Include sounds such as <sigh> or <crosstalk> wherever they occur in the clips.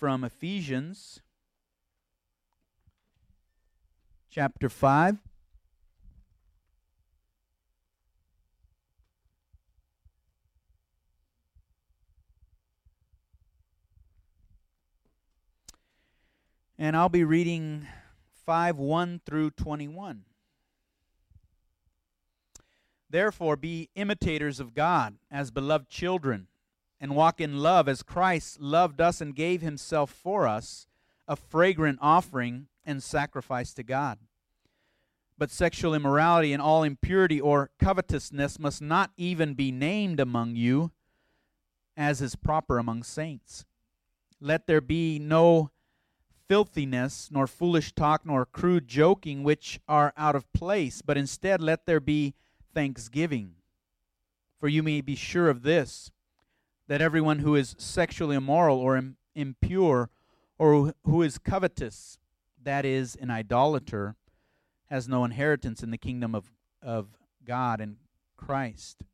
from Ephesians chapter 5. And I'll be reading 5 1 through 21. Therefore, be imitators of God as beloved children, and walk in love as Christ loved us and gave himself for us, a fragrant offering and sacrifice to God. But sexual immorality and all impurity or covetousness must not even be named among you, as is proper among saints. Let there be no filthiness, nor foolish talk, nor crude joking, which are out of place, but instead let there be thanksgiving. For you may be sure of this that everyone who is sexually immoral or Im- impure or who is covetous, that is, an idolater, has no inheritance in the kingdom of, of God and Christ.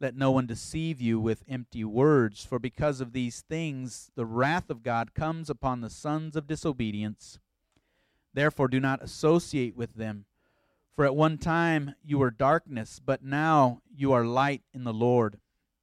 Let no one deceive you with empty words, for because of these things the wrath of God comes upon the sons of disobedience. Therefore, do not associate with them. For at one time you were darkness, but now you are light in the Lord.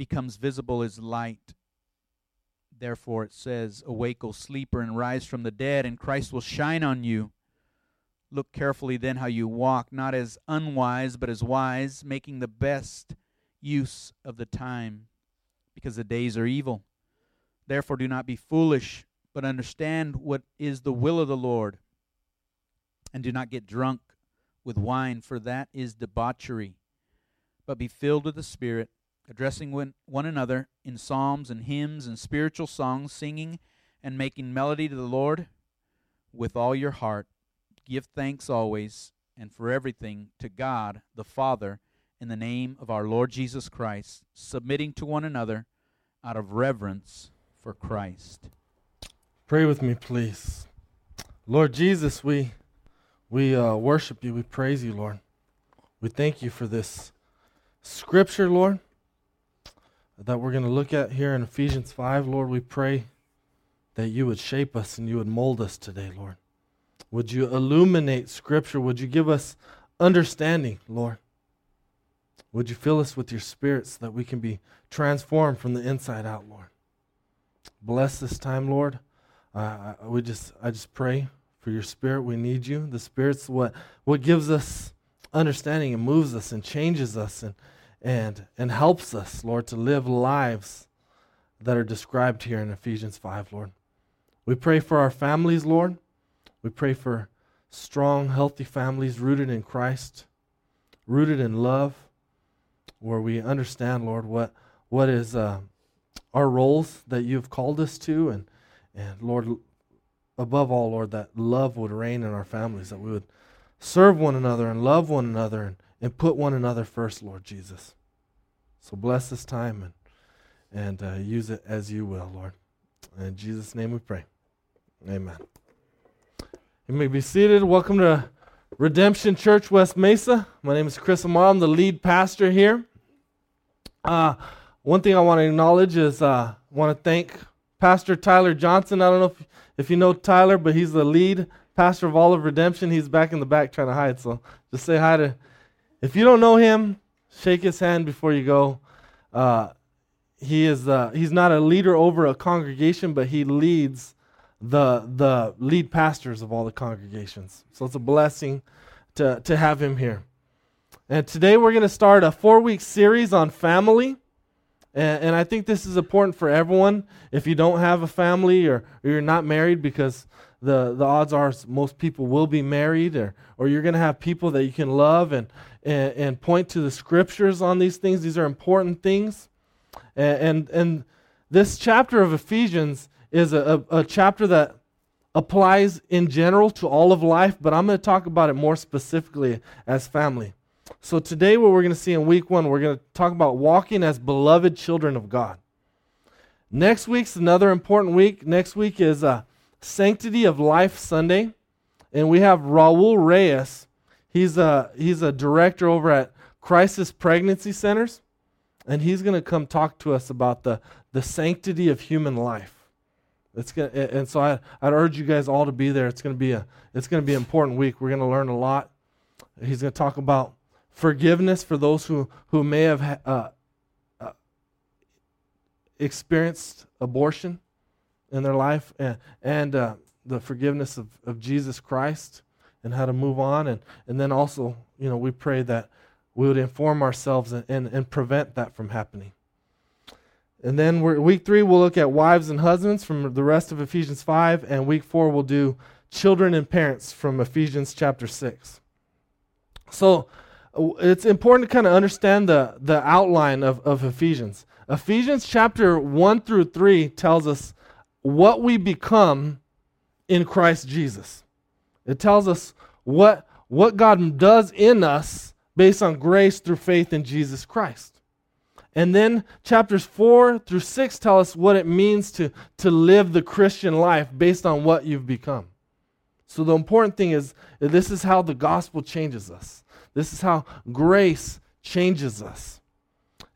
becomes visible as light. Therefore, it says, Awake, O sleeper, and rise from the dead, and Christ will shine on you. Look carefully then how you walk, not as unwise, but as wise, making the best use of the time, because the days are evil. Therefore, do not be foolish, but understand what is the will of the Lord. And do not get drunk with wine, for that is debauchery, but be filled with the Spirit, addressing one, another in psalms and hymns and spiritual songs, singing and making melody to the Lord with all your heart Give thanks always and for everything to God the Father in the name of our Lord Jesus Christ, submitting to one another out of reverence for Christ. Pray with me, please. Lord Jesus, we we uh, worship you. We praise you, Lord. We thank you for this scripture, Lord, that we're going to look at here in Ephesians 5. Lord, we pray that you would shape us and you would mold us today, Lord. Would you illuminate Scripture? Would you give us understanding, Lord? Would you fill us with your Spirit so that we can be transformed from the inside out, Lord? Bless this time, Lord. Uh, we just, I just pray for your Spirit. We need you. The Spirit's what what gives us understanding and moves us and changes us and and and helps us, Lord, to live lives that are described here in Ephesians 5, Lord. We pray for our families, Lord. We pray for strong, healthy families rooted in Christ, rooted in love, where we understand, Lord, what what is uh, our roles that you've called us to, and and Lord, above all, Lord, that love would reign in our families, that we would serve one another and love one another and, and put one another first, Lord Jesus. So bless this time and and uh, use it as you will, Lord. In Jesus' name we pray. Amen. You may be seated. Welcome to Redemption Church West Mesa. My name is Chris Amar. I'm the lead pastor here. Uh, one thing I want to acknowledge is uh, I want to thank Pastor Tyler Johnson. I don't know if, if you know Tyler, but he's the lead pastor of all of Redemption. He's back in the back trying to hide, so just say hi to. If you don't know him, shake his hand before you go. Uh, he is uh, he's not a leader over a congregation, but he leads the the lead pastors of all the congregations. So it's a blessing to to have him here. And today we're going to start a four week series on family. And, and, I think this is important for everyone. If you don't have a family or, or you're not married, because the, the odds are most people will be married, or, or you're going to have people that you can love and, and, and, point to the scriptures on these things. These are important things. And, and, and this chapter of Ephesians is a, a, a chapter that applies in general to all of life, but I'm going to talk about it more specifically as family. So, today, what we're going to see in week one, we're going to talk about walking as beloved children of God. Next week's another important week. Next week is uh, Sanctity of Life Sunday, and we have Raul Reyes. He's a, he's a director over at Crisis Pregnancy Centers, and he's going to come talk to us about the, the sanctity of human life. It's gonna, and so I, I'd urge you guys all to be there. It's going to be a it's going to be an important week. We're going to learn a lot. He's going to talk about forgiveness for those who who may have uh, uh, experienced abortion in their life, and, and uh, the forgiveness of, of Jesus Christ, and how to move on, and and then also you know we pray that we would inform ourselves and, and, and prevent that from happening. And then week three, we'll look at wives and husbands from the rest of Ephesians 5. And week four, we'll do children and parents from Ephesians chapter 6. So uh, it's important to kind of understand the, the outline of, of Ephesians. Ephesians chapter 1 through 3 tells us what we become in Christ Jesus. It tells us what, what God does in us based on grace through faith in Jesus Christ. And then chapters 4 through 6 tell us what it means to, to live the Christian life based on what you've become. So the important thing is this is how the gospel changes us. This is how grace changes us.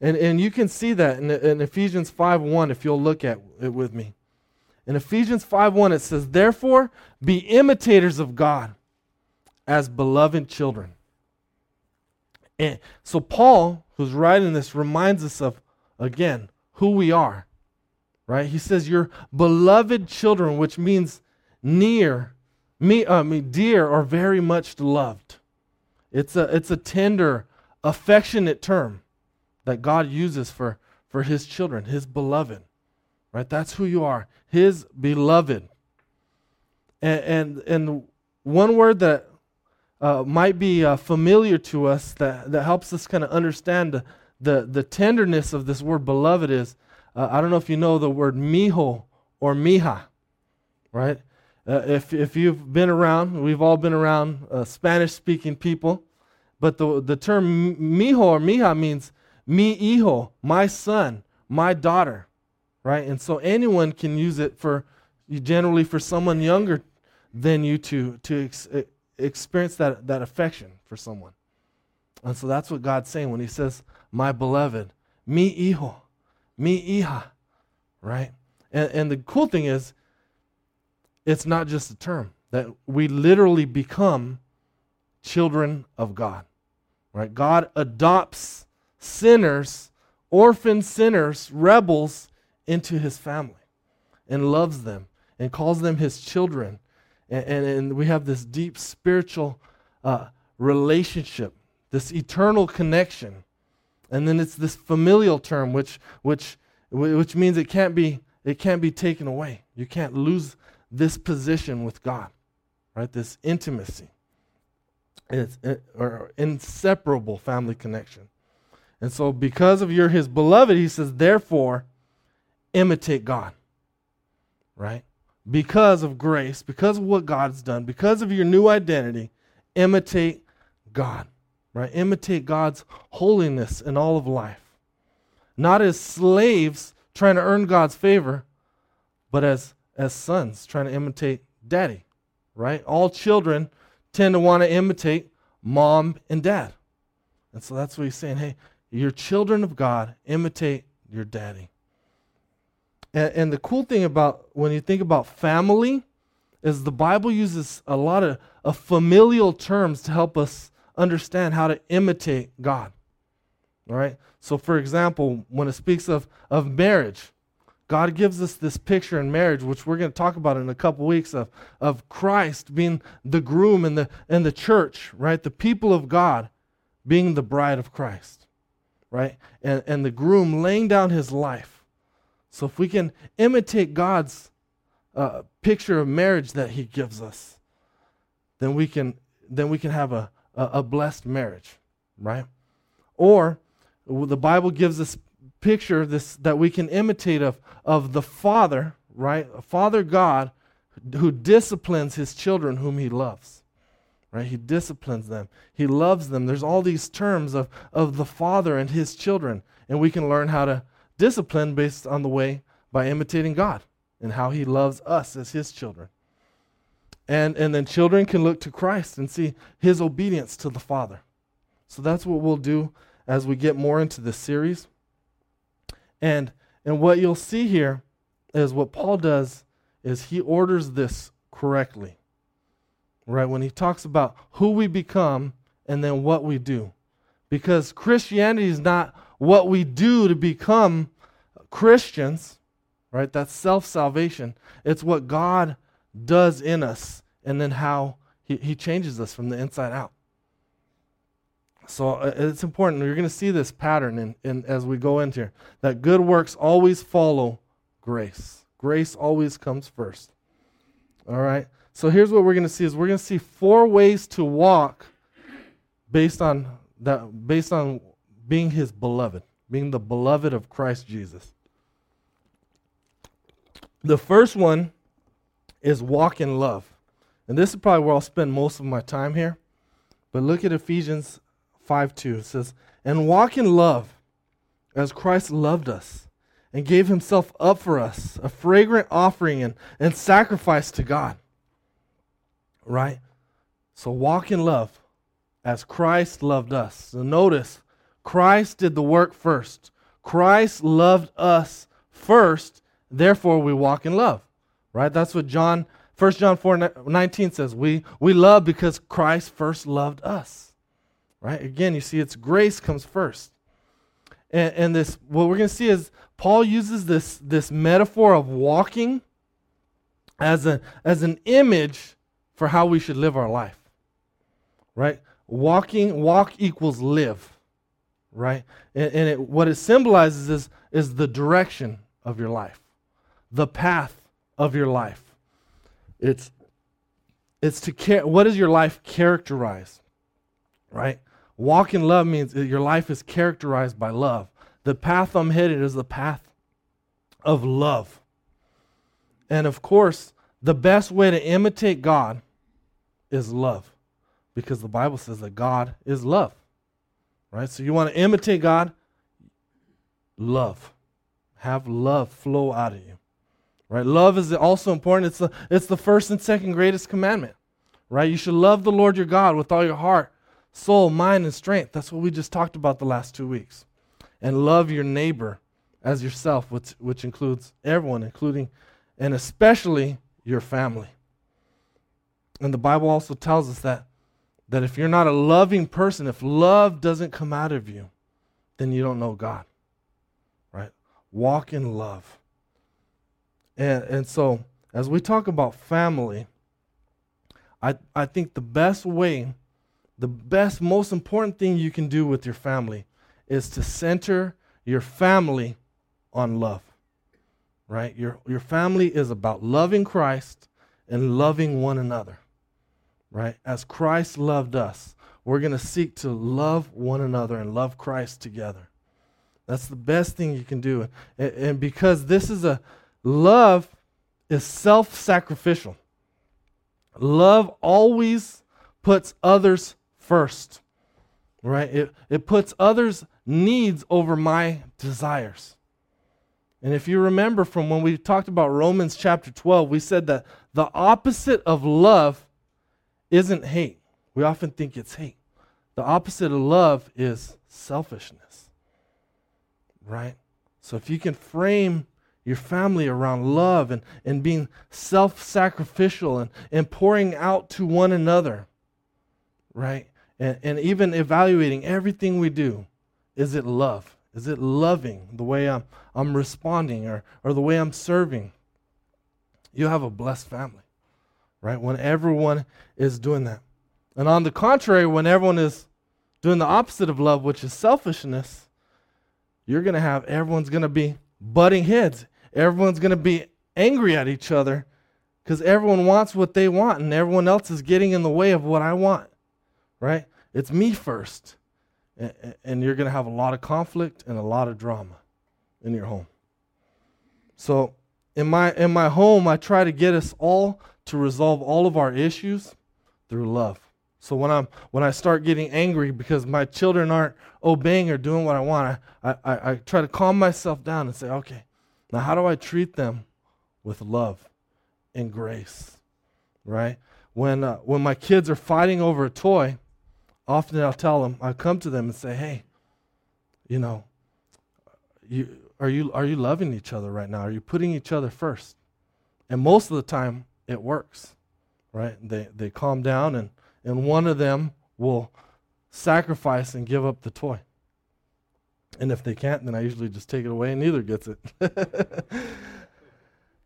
And, and you can see that in, in Ephesians 5.1 if you'll look at it with me. In Ephesians 5.1 it says, Therefore be imitators of God as beloved children. And so Paul who's writing this reminds us of, again, who we are. Right? He says, Your beloved children, which means near, me, uh, me, dear, or very much loved. It's a, it's a tender, affectionate term that God uses for, for his children, his beloved. Right? That's who you are, his beloved. And, and, and one word that uh, might be uh, familiar to us that, that helps us kind of understand the, the, tenderness of this word beloved is uh, I don't know if you know the word mijo or mija, right? Uh, if, if you've been around, we've all been around uh, Spanish speaking people, but the, the term mijo or mija means mi hijo, my son, my daughter, right? And so anyone can use it for generally for someone younger than you to, to ex- experience that, that affection for someone. And so that's what God's saying when He says, My beloved, mi hijo, mi hija, right? And, and the cool thing is, it's not just a term, that we literally become children of God, right? God adopts sinners, orphan sinners, rebels into His family and loves them and calls them His children and, and, and we have this deep spiritual uh, relationship, this eternal connection. And then it's this familial term, which, which, which means it can't, be, it can't be taken away. You can't lose this position with God, right? This intimacy. It's it, or inseparable family connection. And so, because of your his beloved, he says, therefore, imitate God. Right? because of grace, because of what God's done, because of your new identity, imitate God, right? Imitate God's holiness in all of life. Not as slaves trying to earn God's favor, but as, as sons trying to imitate daddy, right? All children tend to want to imitate mom and dad. And so that's what he's saying. Hey, you're children of God, imitate your daddy. And, and the cool thing about when you think about family is the Bible uses a lot of, of familial terms to help us understand how to imitate God. All right? So, for example, when it speaks of, of marriage, God gives us this picture in marriage, which we're going to talk about in a couple weeks, of, of Christ being the groom and the, and the church, right? The people of God being the bride of Christ, right? And, and the groom laying down his life so if we can imitate God's uh, picture of marriage that He gives us, then we can then we can have a, a, a blessed marriage, right? Or the Bible gives us picture this that we can imitate of of the Father, right? Father God who disciplines his children whom he loves. Right? He disciplines them. He loves them. There's all these terms of, of the father and his children. And we can learn how to discipline based on the way by imitating God and how he loves us as his children. And, and then children can look to Christ and see his obedience to the Father. So that's what we'll do as we get more into this series. And, and what you'll see here is what Paul does is he orders this correctly. Right? When he talks about who we become and then what we do. Because Christianity is not what we do to become Christians, right? That's self salvation. It's what God does in us and then how he, he changes us from the inside out. So uh, it's important. You're going to see this pattern in, in, as we go into here that good works always follow grace. Grace always comes first. All right. So here's what we're going to see is we're going to see four ways to walk based on that based on being his beloved, being the beloved of Christ Jesus. The first one is walk in love. And this is probably where I'll spend most of my time here. But look at Ephesians 5 2. It says, And walk in love as Christ loved us and gave himself up for us, a fragrant offering and, and sacrifice to God. Right? So walk in love as Christ loved us. So notice, Christ did the work first. Christ loved us first, therefore we walk in love. Right? That's what John 1 John 4 19 says, we, we love because Christ first loved us. Right? Again, you see, it's grace comes first. And, and this, what we're going to see is Paul uses this, this metaphor of walking as, a, as an image for how we should live our life. Right? Walking, walk equals live. Right? And, and it, what it symbolizes is, is the direction of your life, the path of your life. It's it's to care What does your life characterize, Right? Walk in love means your life is characterized by love. The path I'm headed is the path of love. And of course, the best way to imitate God is love. Because the Bible says that God is love. Right? So you want to imitate God? Love. Have love flow out of you. Right? Love is also important. It's the, it's the first and second greatest commandment. Right? You should love the Lord your God with all your heart, soul, mind, and strength. That's what we just talked about the last two weeks. And love your neighbor as yourself, which, which includes everyone, including and especially your family. And the Bible also tells us that, that if you're not a loving person, if love doesn't come out of you, then you don't know God. Right? Walk in love. And, and so, as we talk about family, I, I think the best way, the best, most important thing you can do with your family is to center your family on love. Right? Your, your family is about loving Christ and loving one another. Right? As Christ loved us, we're going to seek to love one another and love Christ together. That's the best thing you can do. And, and because this is a Love is self sacrificial. Love always puts others first, right? It, it puts others' needs over my desires. And if you remember from when we talked about Romans chapter 12, we said that the opposite of love isn't hate. We often think it's hate. The opposite of love is selfishness, right? So if you can frame your family around love and, and being self sacrificial and, and pouring out to one another, right? And, and even evaluating everything we do. Is it love? Is it loving the way I'm, I'm responding or, or the way I'm serving? You have a blessed family, right? When everyone is doing that. And on the contrary, when everyone is doing the opposite of love, which is selfishness, you're going to have everyone's going to be butting heads everyone's going to be angry at each other because everyone wants what they want and everyone else is getting in the way of what I want, right? It's me first. And you're going to have a lot of conflict and a lot of drama in your home. So, in my in my home, I try to get us all to resolve all of our issues through love. So when I'm when I start getting angry because my children aren't obeying or doing what I want, I, I, I try to calm myself down and say, okay, now how do I treat them with love and grace, right? When uh, when my kids are fighting over a toy, often I'll tell them, I come to them and say, hey, you know, you are you are you loving each other right now? Are you putting each other first? And most of the time, it works, right? They they calm down and and one of them will sacrifice and give up the toy. And if they can't, then I usually just take it away and neither gets it. <laughs>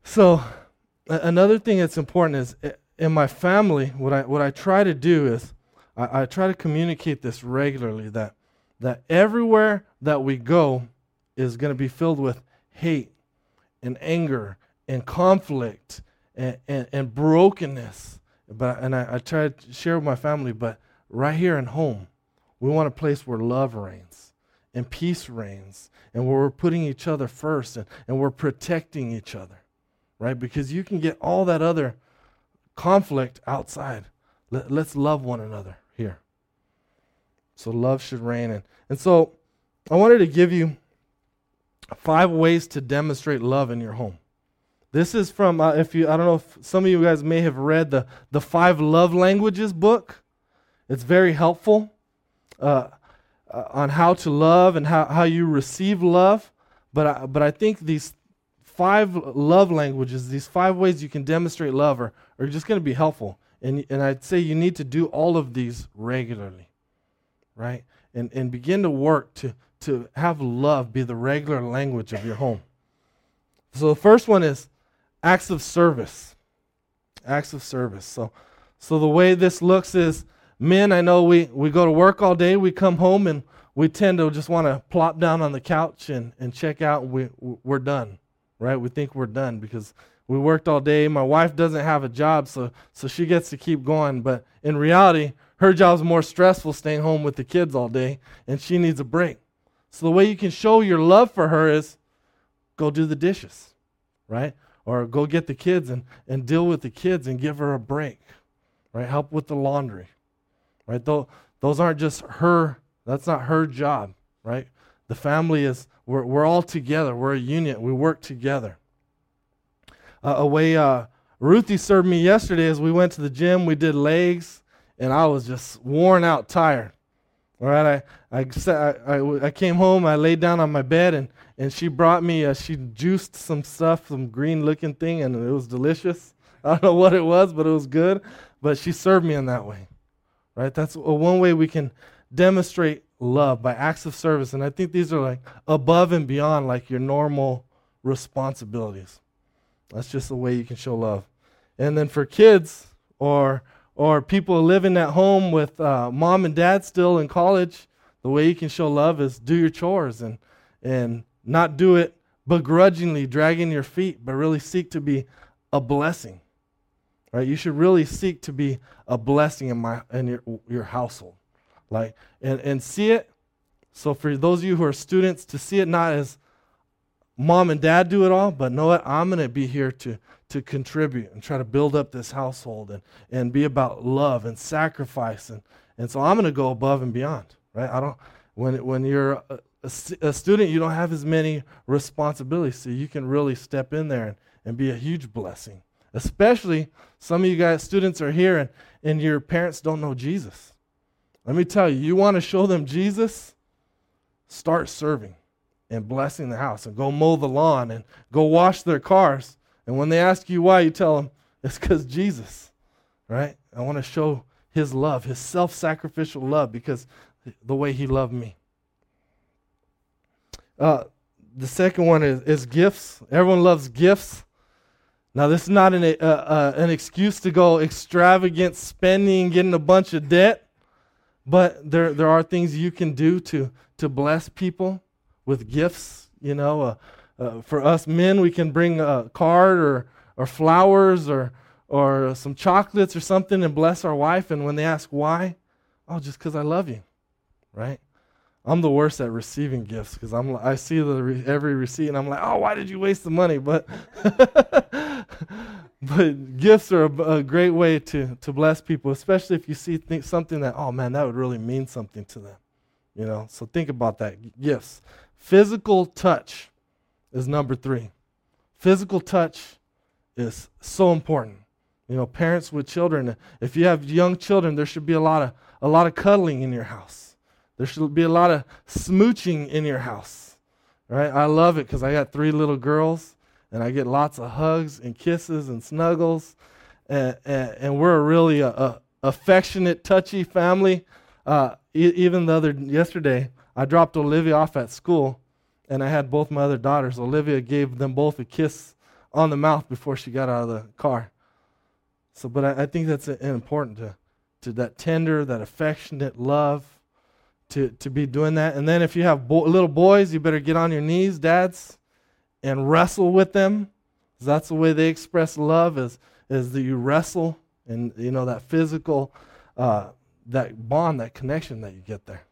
so, a- another thing that's important is in my family, what I, what I try to do is I, I try to communicate this regularly that, that everywhere that we go is going to be filled with hate and anger and conflict and, and, and brokenness but and I, I try to share with my family, but right here in home, we want a place where love reigns and peace reigns and where we're putting each other first and, and we're protecting each other. Right? Because you can get all that other conflict outside. Let, let's love one another here. So love should reign. And, and so I wanted to give you five ways to demonstrate love in your home. This is from uh, if you I don't know if some of you guys may have read the the five love languages book. It's very helpful uh, uh, on how to love and how, how you receive love. But I, but I think these five love languages, these five ways you can demonstrate love, are, are just going to be helpful. And and I'd say you need to do all of these regularly, right? And and begin to work to to have love be the regular language of your home. So the first one is acts of service. Acts of service. So, so the way this looks is men, I know we, we go to work all day, we come home and we tend to just want to plop down on the couch and, and check out we, we're done, right? We think we're done because we worked all day. My wife doesn't have a job, so, so she gets to keep going. But in reality, her job's more stressful staying home with the kids all day, and she needs a break. So the way you can show your love for her is go do the dishes, right? Or go get the kids and, and deal with the kids and give her a break right? Help with the laundry right? Though, those aren't just her that's not her job right? The family is we're, we're all together. We're a unit. We work together. Uh, a way uh, ruthie served me yesterday as we went to the gym. We did legs and i was just worn out tired all right i i, I, I came home i laid down on my bed and and she brought me, uh, she juiced some stuff, some green looking thing, and it was delicious. <laughs> I don't know what it was, but it was good. But she served me in that way, right? That's a, one way we can demonstrate love by acts of service. And I think these are like above and beyond like your normal responsibilities. That's just the way you can show love. And then for kids or or people living at home with uh, mom and dad still in college, the way you can show love is do your chores and and not do it begrudgingly, dragging your feet, but really seek to be a blessing. Right? You should really seek to be a blessing in my in your your household. Like and, and see it. So for those of you who are students, to see it not as mom and dad do it all, but know what? I'm gonna be here to to contribute and try to build up this household and, and be about love and sacrifice and, and so I'm gonna go above and beyond. Right? I don't when when you're a, a student, you don't have as many responsibilities, so you can really step in there and, and be a huge blessing. Especially some of you guys, students, are here and, and your parents don't know Jesus. Let me tell you, you want to show them Jesus? Start serving and blessing the house and go mow the lawn and go wash their cars. And when they ask you why, you tell them it's because Jesus, right? I want to show his love, his self sacrificial love, because the way he loved me. Uh, the second one is, is gifts. Everyone loves gifts. Now, this is not an, uh, uh, an excuse to go extravagant spending, getting a bunch of debt, but there, there are things you can do to, to bless people with gifts. You know, uh, uh, for us men, we can bring a card or, or flowers or, or some chocolates or something and bless our wife. And when they ask why, oh, just because I love you, right? I'm the worst at receiving gifts because I'm I see the re- every receipt and I'm like, oh, why did you waste the money? But <laughs> but gifts are a, a, great way to to bless people, especially if you see th- something that oh man, that would really mean something to them. You know, so think about that. Gifts, physical touch is number three. Physical touch is so important. You know, parents with children, if you have young children, there should be a lot of a lot of cuddling in your house. There should be a lot of smooching in your house. Right? I love it because I got three little girls and I get lots of hugs and kisses and snuggles. And, and, and we're a really a, a affectionate, touchy family. Uh, e- even the other yesterday, I dropped Olivia off at school, and I had both my other daughters. Olivia gave them both a kiss on the mouth before she got out of the car. So, but I, I think that's important to, to that tender, that affectionate love, to to be doing that. And then if you have bo- little boys, you better get on your knees, dads, and wrestle with them. That's the way they express love is is that you wrestle and you know that physical uh, that bond, that connection that you get there.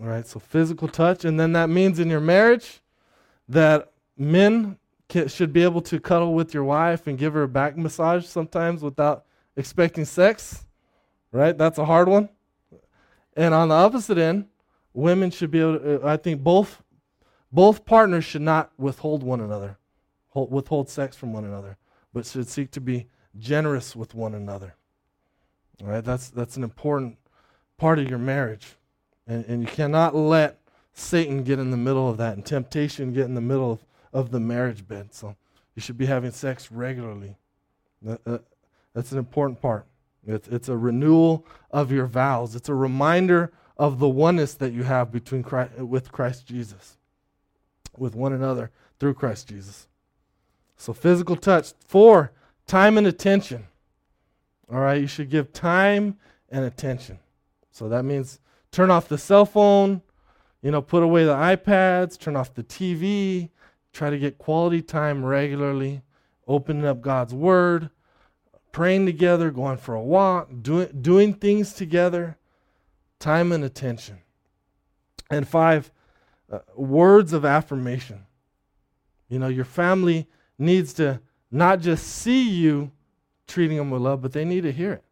All right, so physical touch, and then that means in your marriage that men should be able to cuddle with your wife and give her a back massage sometimes without expecting sex. Right, that's a hard one. And on the opposite end, women should be able. To, uh, I think both both partners should not withhold one another, hold, withhold sex from one another, but should seek to be generous with one another. All right, that's that's an important part of your marriage, and and you cannot let Satan get in the middle of that and temptation get in the middle of, of the marriage bed. So you should be having sex regularly. That, uh, that's an important part. It's, it's a renewal of your vows. It's a reminder of the oneness that you have between Christ, with Christ Jesus with one another through Christ Jesus. So, physical touch. Four, time and attention. All right, you should give time and attention. So, that means turn off the cell phone, you know, put away the iPads, turn off the TV, try to get quality time regularly, opening up God's Word, praying together, going for a walk, doing, doing things together, time and attention. And five, uh, words of affirmation. You know, your family needs to not just see you treating them with love, but they need to hear it,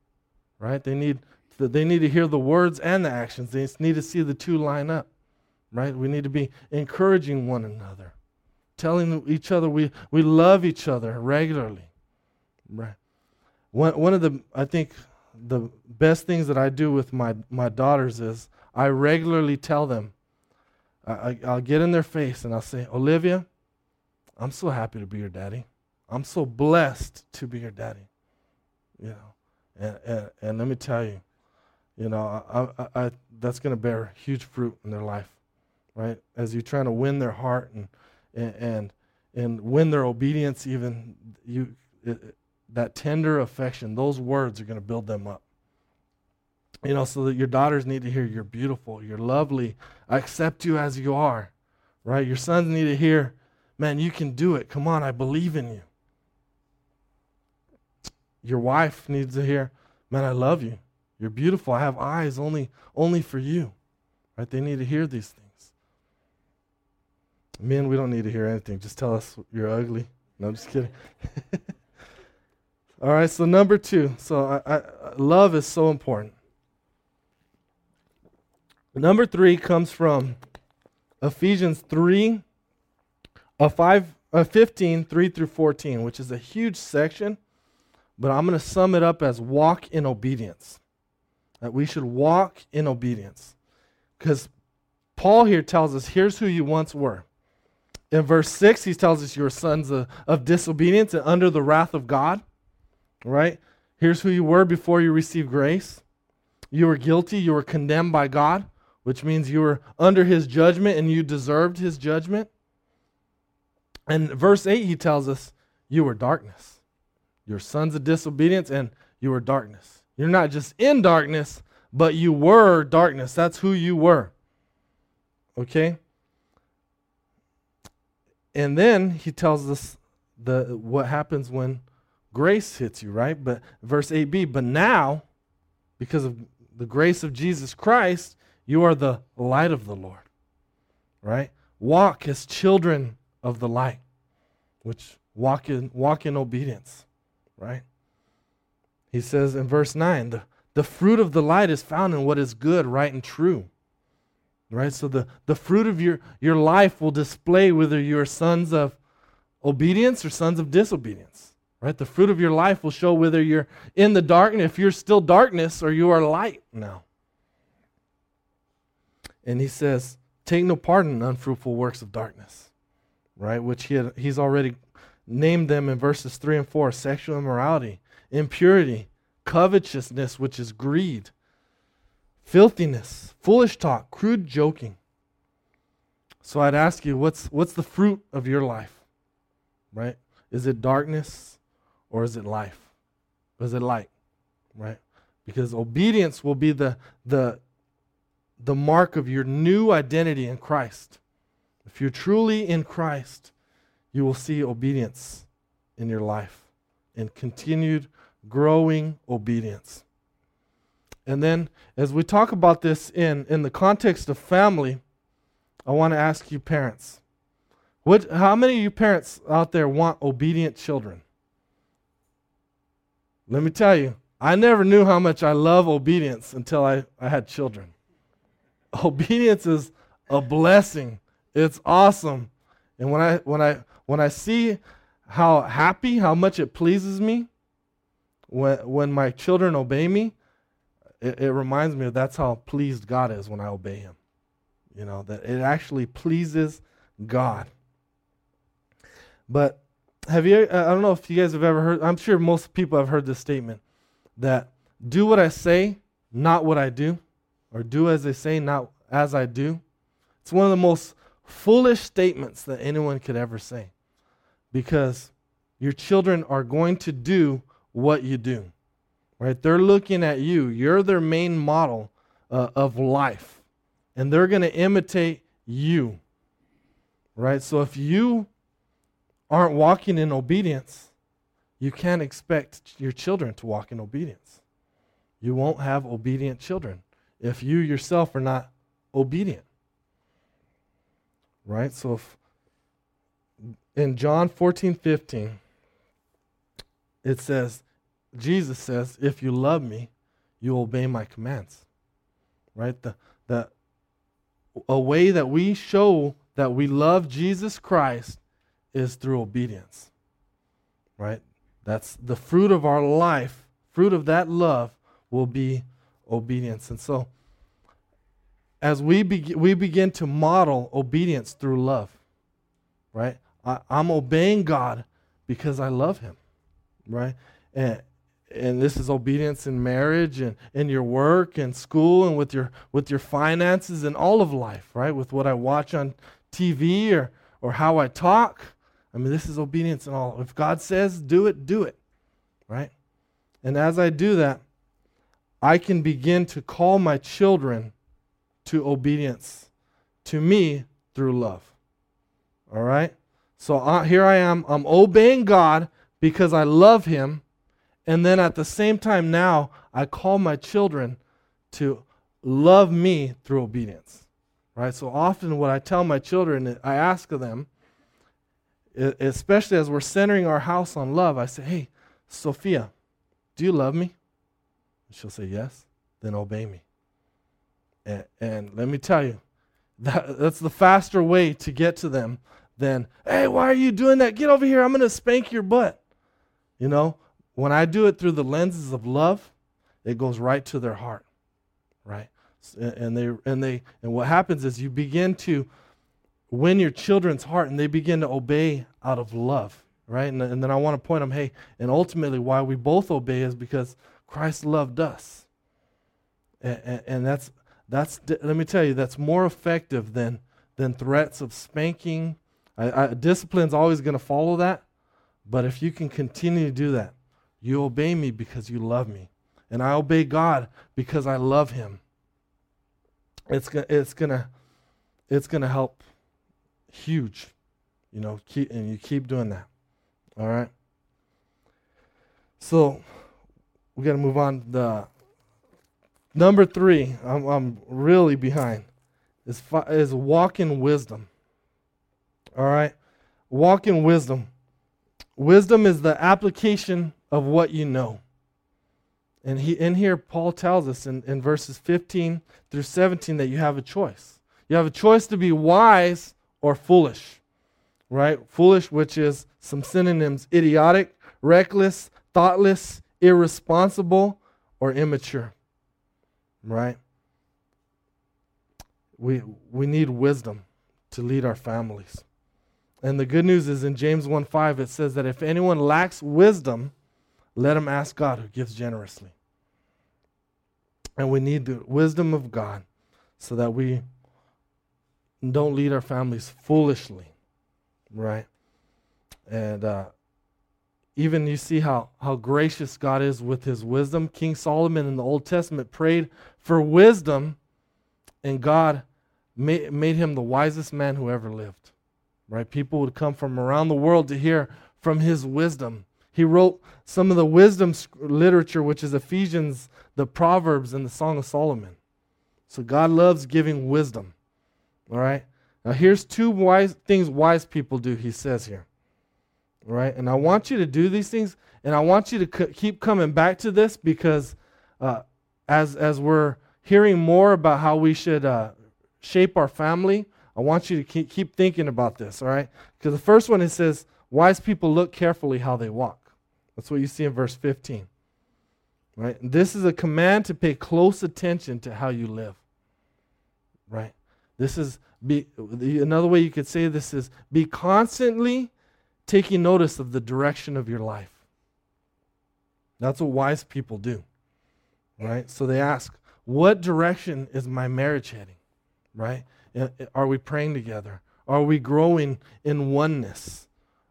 right? They need they need to hear the words and the actions. They need to see the two line up, right? We need to be encouraging one another, telling each other we, we love each other regularly, right? One, one of the, I think, the best things that I do with my, my daughters is I regularly tell them I, will get in their face and I'll say, Olivia, I'm so happy to be your daddy. I'm so blessed to be your daddy. You know, and and, and let me tell you, you know, I, I, I that's going to bear huge fruit in their life, right? As you're trying to win their heart and and and, and win their obedience, even you, it, that tender affection, those words are going to build them up you know, so that your daughters need to hear you're beautiful, you're lovely, I accept you as you are, right? Your sons need to hear, man, you can do it. Come on, I believe in you. Your wife needs to hear, man, I love you. You're beautiful. I have eyes only only for you. Right? They need to hear these things. Men, we don't need to hear anything. Just tell us you're ugly. No, I'm just kidding. <laughs> All right, so number two. So I, I, love is so important. Number three comes from Ephesians 3, a 5, a 15, 3 through 14, which is a huge section, but I'm going to sum it up as walk in obedience. That we should walk in obedience. Because Paul here tells us here's who you once were. In verse 6, he tells us you're sons of, of disobedience and under the wrath of God. Right? Here's who you were before you received grace. You were guilty, you were condemned by God which means you were under his judgment and you deserved his judgment. And verse 8, he tells us, You were darkness. You're sons of disobedience and you were darkness. You're not just in darkness, but you were darkness. That's who you were. Okay? And then he tells us the what happens when grace hits you, right? But verse 8b, but now, because of the grace of Jesus Christ, you are the light of the Lord. Right? Walk as children of the light, which walk in walk in obedience. Right? He says in verse 9, the, the fruit of the light is found in what is good, right, and true. Right? So the, the fruit of your, your life will display whether you're sons of obedience or sons of disobedience. Right? The fruit of your life will show whether you're in the darkness, if you're still darkness, or you are light now. And he says, Take no part in unfruitful works of darkness. Right? Which he had, he's already named them in verses 3 and 4 sexual immorality, impurity, covetousness, which is greed, filthiness, foolish talk, crude joking. So I'd ask you, what's, what's the fruit of your life? Right? Is it darkness or is it life? Or is it light? Right? Because obedience will be the, the, the mark of your new identity in Christ. If you're truly in Christ, you will see obedience in your life and continued growing obedience. And then, as we talk about this in, in the context of family, I want to ask you, parents, what, how many of you parents out there want obedient children? Let me tell you, I never knew how much I love obedience until I, I had children. <laughs> Obedience is a blessing. It's awesome. And when I when I when I see how happy, how much it pleases me, when, when my children obey me, it, it reminds me of that's how pleased God is when I obey Him. You know, that it actually pleases God. But have you, I don't know if you guys have ever heard, I'm sure most people have heard this statement that do what I say, not what I do, or do as they say, not as I do. It's one of the most foolish statements that anyone could ever say because your children are going to do what you do. Right? They're looking at you. You're their main model uh, of life. And they're going to imitate you. Right? So if you aren't walking in obedience, you can't expect your children to walk in obedience. You won't have obedient children if you yourself are not obedient. Right? So if in John 14, 15, it says, Jesus says, if you love me, you obey my commands. Right? The, the, a way that we show that we love Jesus Christ is through obedience. Right? That's the fruit of our life. Fruit of that love will be obedience. And so, as we, be- we begin to model obedience through love, right? I, I'm obeying God because I love Him right? And and this is obedience in marriage and in your work and school and with your with your finances and all of life, right? With what I watch on TV or or how I talk. I mean, this is obedience in all. If God says do it, do it. Right? And as I do that, I can begin to call my children to obedience to me through love. All right? So uh, here I am. I'm obeying God because I love him. And then at the same time, now I call my children to love me through obedience. Right? So often, what I tell my children, I ask of them, especially as we're centering our house on love, I say, Hey, Sophia, do you love me? she'll say, Yes. Then obey me. And, and let me tell you, that, that's the faster way to get to them than, Hey, why are you doing that? Get over here. I'm going to spank your butt. You know, when I do it through the lenses of love, it goes right to their heart, right? And they and they and what happens is you begin to win your children's heart, and they begin to obey out of love, right? And, and then I want to point them, hey, and ultimately why we both obey is because Christ loved us, and, and, and that's that's let me tell you that's more effective than than threats of spanking. I, I, discipline's always going to follow that, but if you can continue to do that, you obey me because you love me. And I obey God because I love him. It's gonna it's gonna it's gonna help huge. You know, keep and you keep doing that. All right. So we gotta move on. The Number three, I'm, I'm really behind, is, fi- is walk in wisdom. All right? Walk in wisdom. Wisdom is the application of what you know. And he, in here, Paul tells us in, in verses 15 through 17 that you have a choice. You have a choice to be wise or foolish, right? Foolish, which is some synonyms idiotic, reckless, thoughtless, irresponsible, or immature, right? We, we need wisdom to lead our families. And the good news is in James 1 5, it says that if anyone lacks wisdom, let him ask God who gives generously. And we need the wisdom of God so that we don't lead our families foolishly, right? And uh, even you see how, how gracious God is with his wisdom. King Solomon in the Old Testament prayed for wisdom, and God made, made him the wisest man who ever lived. Right? People would come from around the world to hear from his wisdom. He wrote some of the wisdom literature, which is Ephesians, the Proverbs, and the Song of Solomon. So God loves giving wisdom. All right? Now, here's two wise things wise people do, he says here. All right? And I want you to do these things, and I want you to c- keep coming back to this because uh, as, as we're hearing more about how we should uh, shape our family, I want you to keep, thinking about this, all right? Because the first one it says, wise people look carefully how they walk. That's what you see in verse 15. Right? And this is a command to pay close attention to how you live. Right? This is be another way you could say this is be constantly taking notice of the direction of your life. That's what wise people do. Right? So they ask, what direction is my marriage heading? Right? Uh, are we praying together? Are we growing in oneness?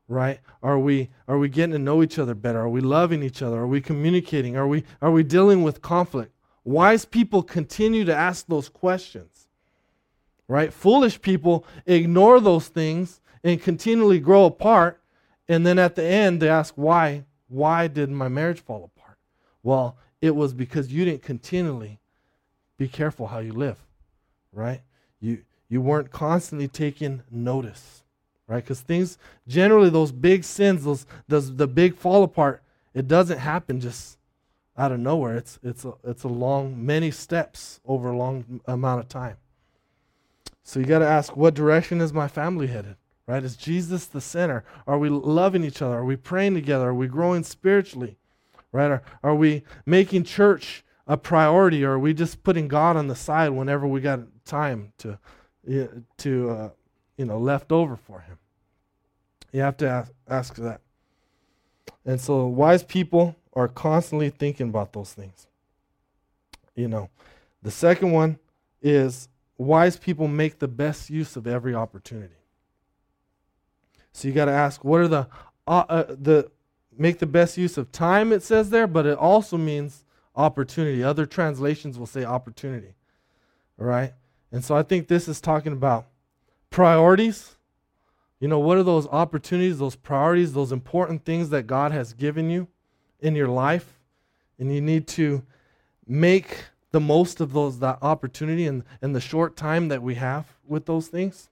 Right? Are we are we getting to know each other better? Are we loving each other? Are we communicating? Are we are we dealing with conflict? Wise people continue to ask those questions. Right? Foolish people ignore those things and continually grow apart and then at the end they ask why why did my marriage fall apart? Well, it was because you didn't continually be careful how you live. Right? You you weren't constantly taking notice, right? Because things, generally, those big sins, those, those the big fall apart, it doesn't happen just out of nowhere. It's it's a, it's a long, many steps over a long amount of time. So you got to ask, what direction is my family headed? Right? Is Jesus the center? Are we loving each other? Are we praying together? Are we growing spiritually? Right? Are, are we making church a priority, or are we just putting God on the side whenever we got time to to uh, you know left over for him. You have to ask, ask that. And so wise people are constantly thinking about those things. You know, the second one is wise people make the best use of every opportunity. So you got to ask, what are the uh, uh, the make the best use of time? It says there, but it also means opportunity. Other translations will say opportunity. All right. And so I think this is talking about priorities. You know, what are those opportunities, those priorities, those important things that God has given you in your life? And you need to make the most of those that opportunity and in the short time that we have with those things.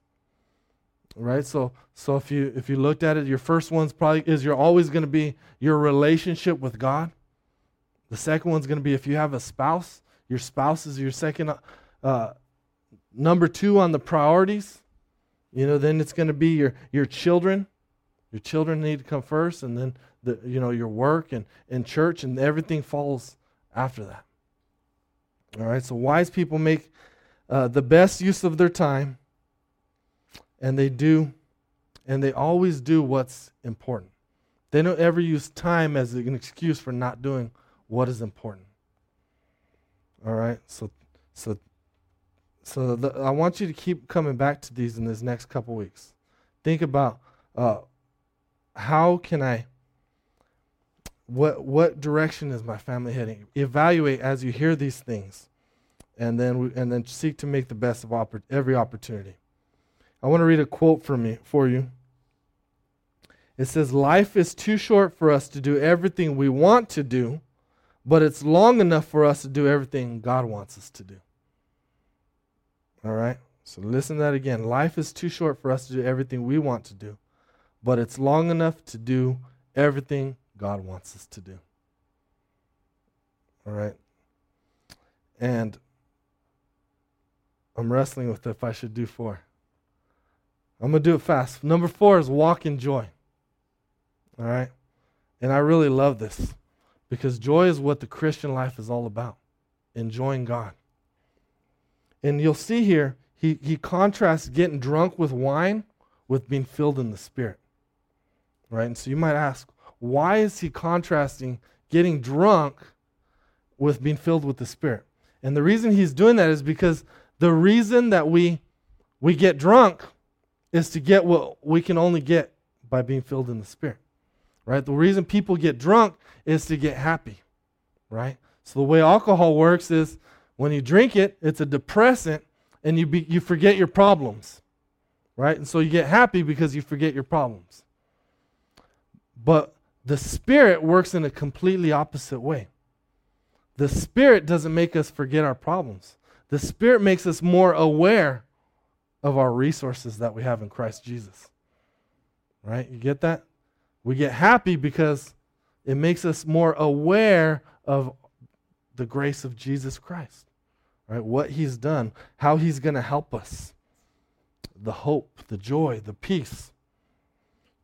Right? So so if you if you looked at it, your first one's probably is you're always going to be your relationship with God. The second one's going to be if you have a spouse, your spouse is your second uh, Number two on the priorities, you know, then it's going to be your, your children. Your children need to come first, and then the, you know your work and, and church, and everything falls after that. All right, so wise people make uh, the best use of their time, and they do, and they always do what's important. They don't ever use time as an excuse for not doing what is important. All right, so so so the, I want you to keep coming back to these in this next couple weeks. Think about uh, how can I what what direction is my family heading? Evaluate as you hear these things, and then we, and then seek to make the best of oppor- every opportunity. I want to read a quote from me for you. It says, "Life is too short for us to do everything we want to do, but it's long enough for us to do everything God wants us to do. All right? So listen to that again. Life is too short for us to do everything we want to do, but it's long enough to do everything God wants us to do. All right? And I'm wrestling with if I should do four. I'm going to do it fast. Number four is walk in joy. All right? And I really love this because joy is what the Christian life is all about enjoying God. And you'll see here, he, he contrasts getting drunk with wine with being filled in the Spirit. Right? And so you might ask, why is he contrasting getting drunk with being filled with the Spirit? And the reason he's doing that is because the reason that we we get drunk is to get what we can only get by being filled in the Spirit. Right? The reason people get drunk is to get happy. Right? So the way alcohol works is when you drink it, it's a depressant and you, be, you forget your problems. Right? And so you get happy because you forget your problems. But the Spirit works in a completely opposite way. The Spirit doesn't make us forget our problems, the Spirit makes us more aware of our resources that we have in Christ Jesus. Right? You get that? We get happy because it makes us more aware of the grace of Jesus Christ. Right? What he's done, how he's going to help us. The hope, the joy, the peace.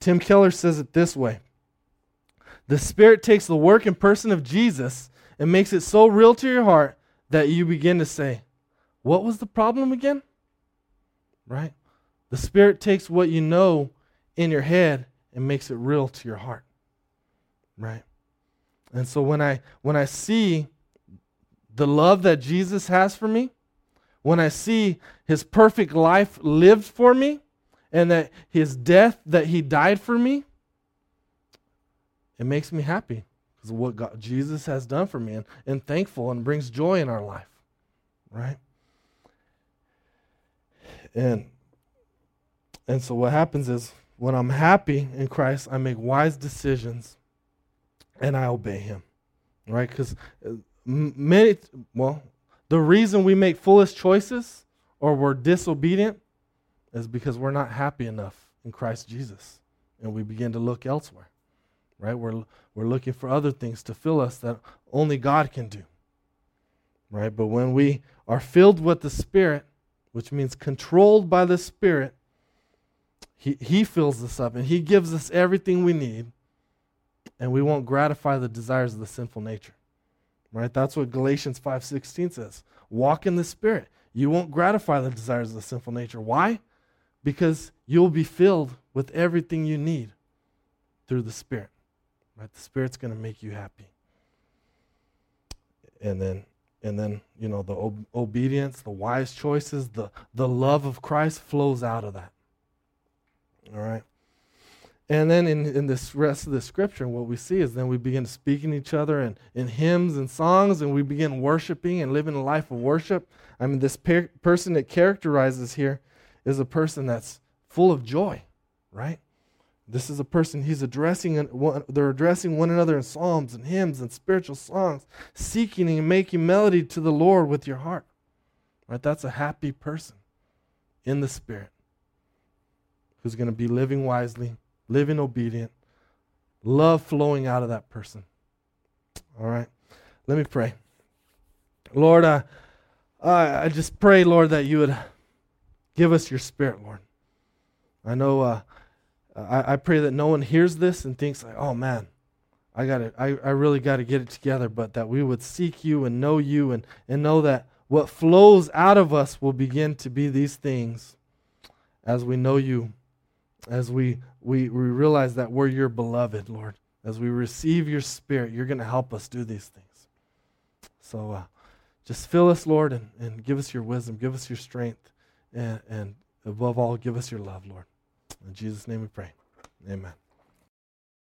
Tim Keller says it this way The Spirit takes the work and person of Jesus and makes it so real to your heart that you begin to say, What was the problem again? Right? The Spirit takes what you know in your head and makes it real to your heart. Right? And so when I when I see the love that Jesus has for me, when I see his perfect life lived for me, and that his death that he died for me, it makes me happy because of what God, Jesus has done for me and, and thankful and brings joy in our life. Right? And and so what happens is when I'm happy in Christ, I make wise decisions and I obey him. Right? Because uh, many, well, the reason we make foolish choices or we're disobedient is because we're not happy enough in Christ Jesus. And we begin to look elsewhere. Right? We're, we're looking for other things to fill us that only God can do. Right? But when we are filled with the Spirit, which means controlled by the Spirit, he, he fills us up and He gives us everything we need, and we won't gratify the desires of the sinful nature. Right? That's what Galatians 5:16 says. Walk in the Spirit. You won't gratify the desires of the sinful nature. Why? Because you'll be filled with everything you need through the Spirit. Right? The Spirit's going to make you happy. And then and then, you know, the ob- obedience, the wise choices, the the love of Christ flows out of that. All right. And then in, in this rest of the scripture, what we see is then we begin speaking to each other in, in hymns and songs, and we begin worshiping and living a life of worship. I mean, this per- person that characterizes here is a person that's full of joy, right? This is a person he's addressing, they're addressing one another in psalms and hymns and spiritual songs, seeking and making melody to the Lord with your heart. Right? That's a happy person in the Spirit who's going to be living wisely, living obedient, love flowing out of that person. All right? Let me pray. Lord, I, I, I just pray, Lord, that you would give us your spirit, Lord. I know uh, I, I pray that no one hears this and thinks like, oh man, I got it. I, I really got to get it together, but that we would seek you and know you and, and know that what flows out of us will begin to be these things as we know you as we, we, we realize that we're your beloved, Lord. As we receive your spirit, you're going to help us do these things. So uh, just fill us, Lord, and, and give us your wisdom, give us your strength, and, and above all, give us your love, Lord. In Jesus' name we pray. Amen.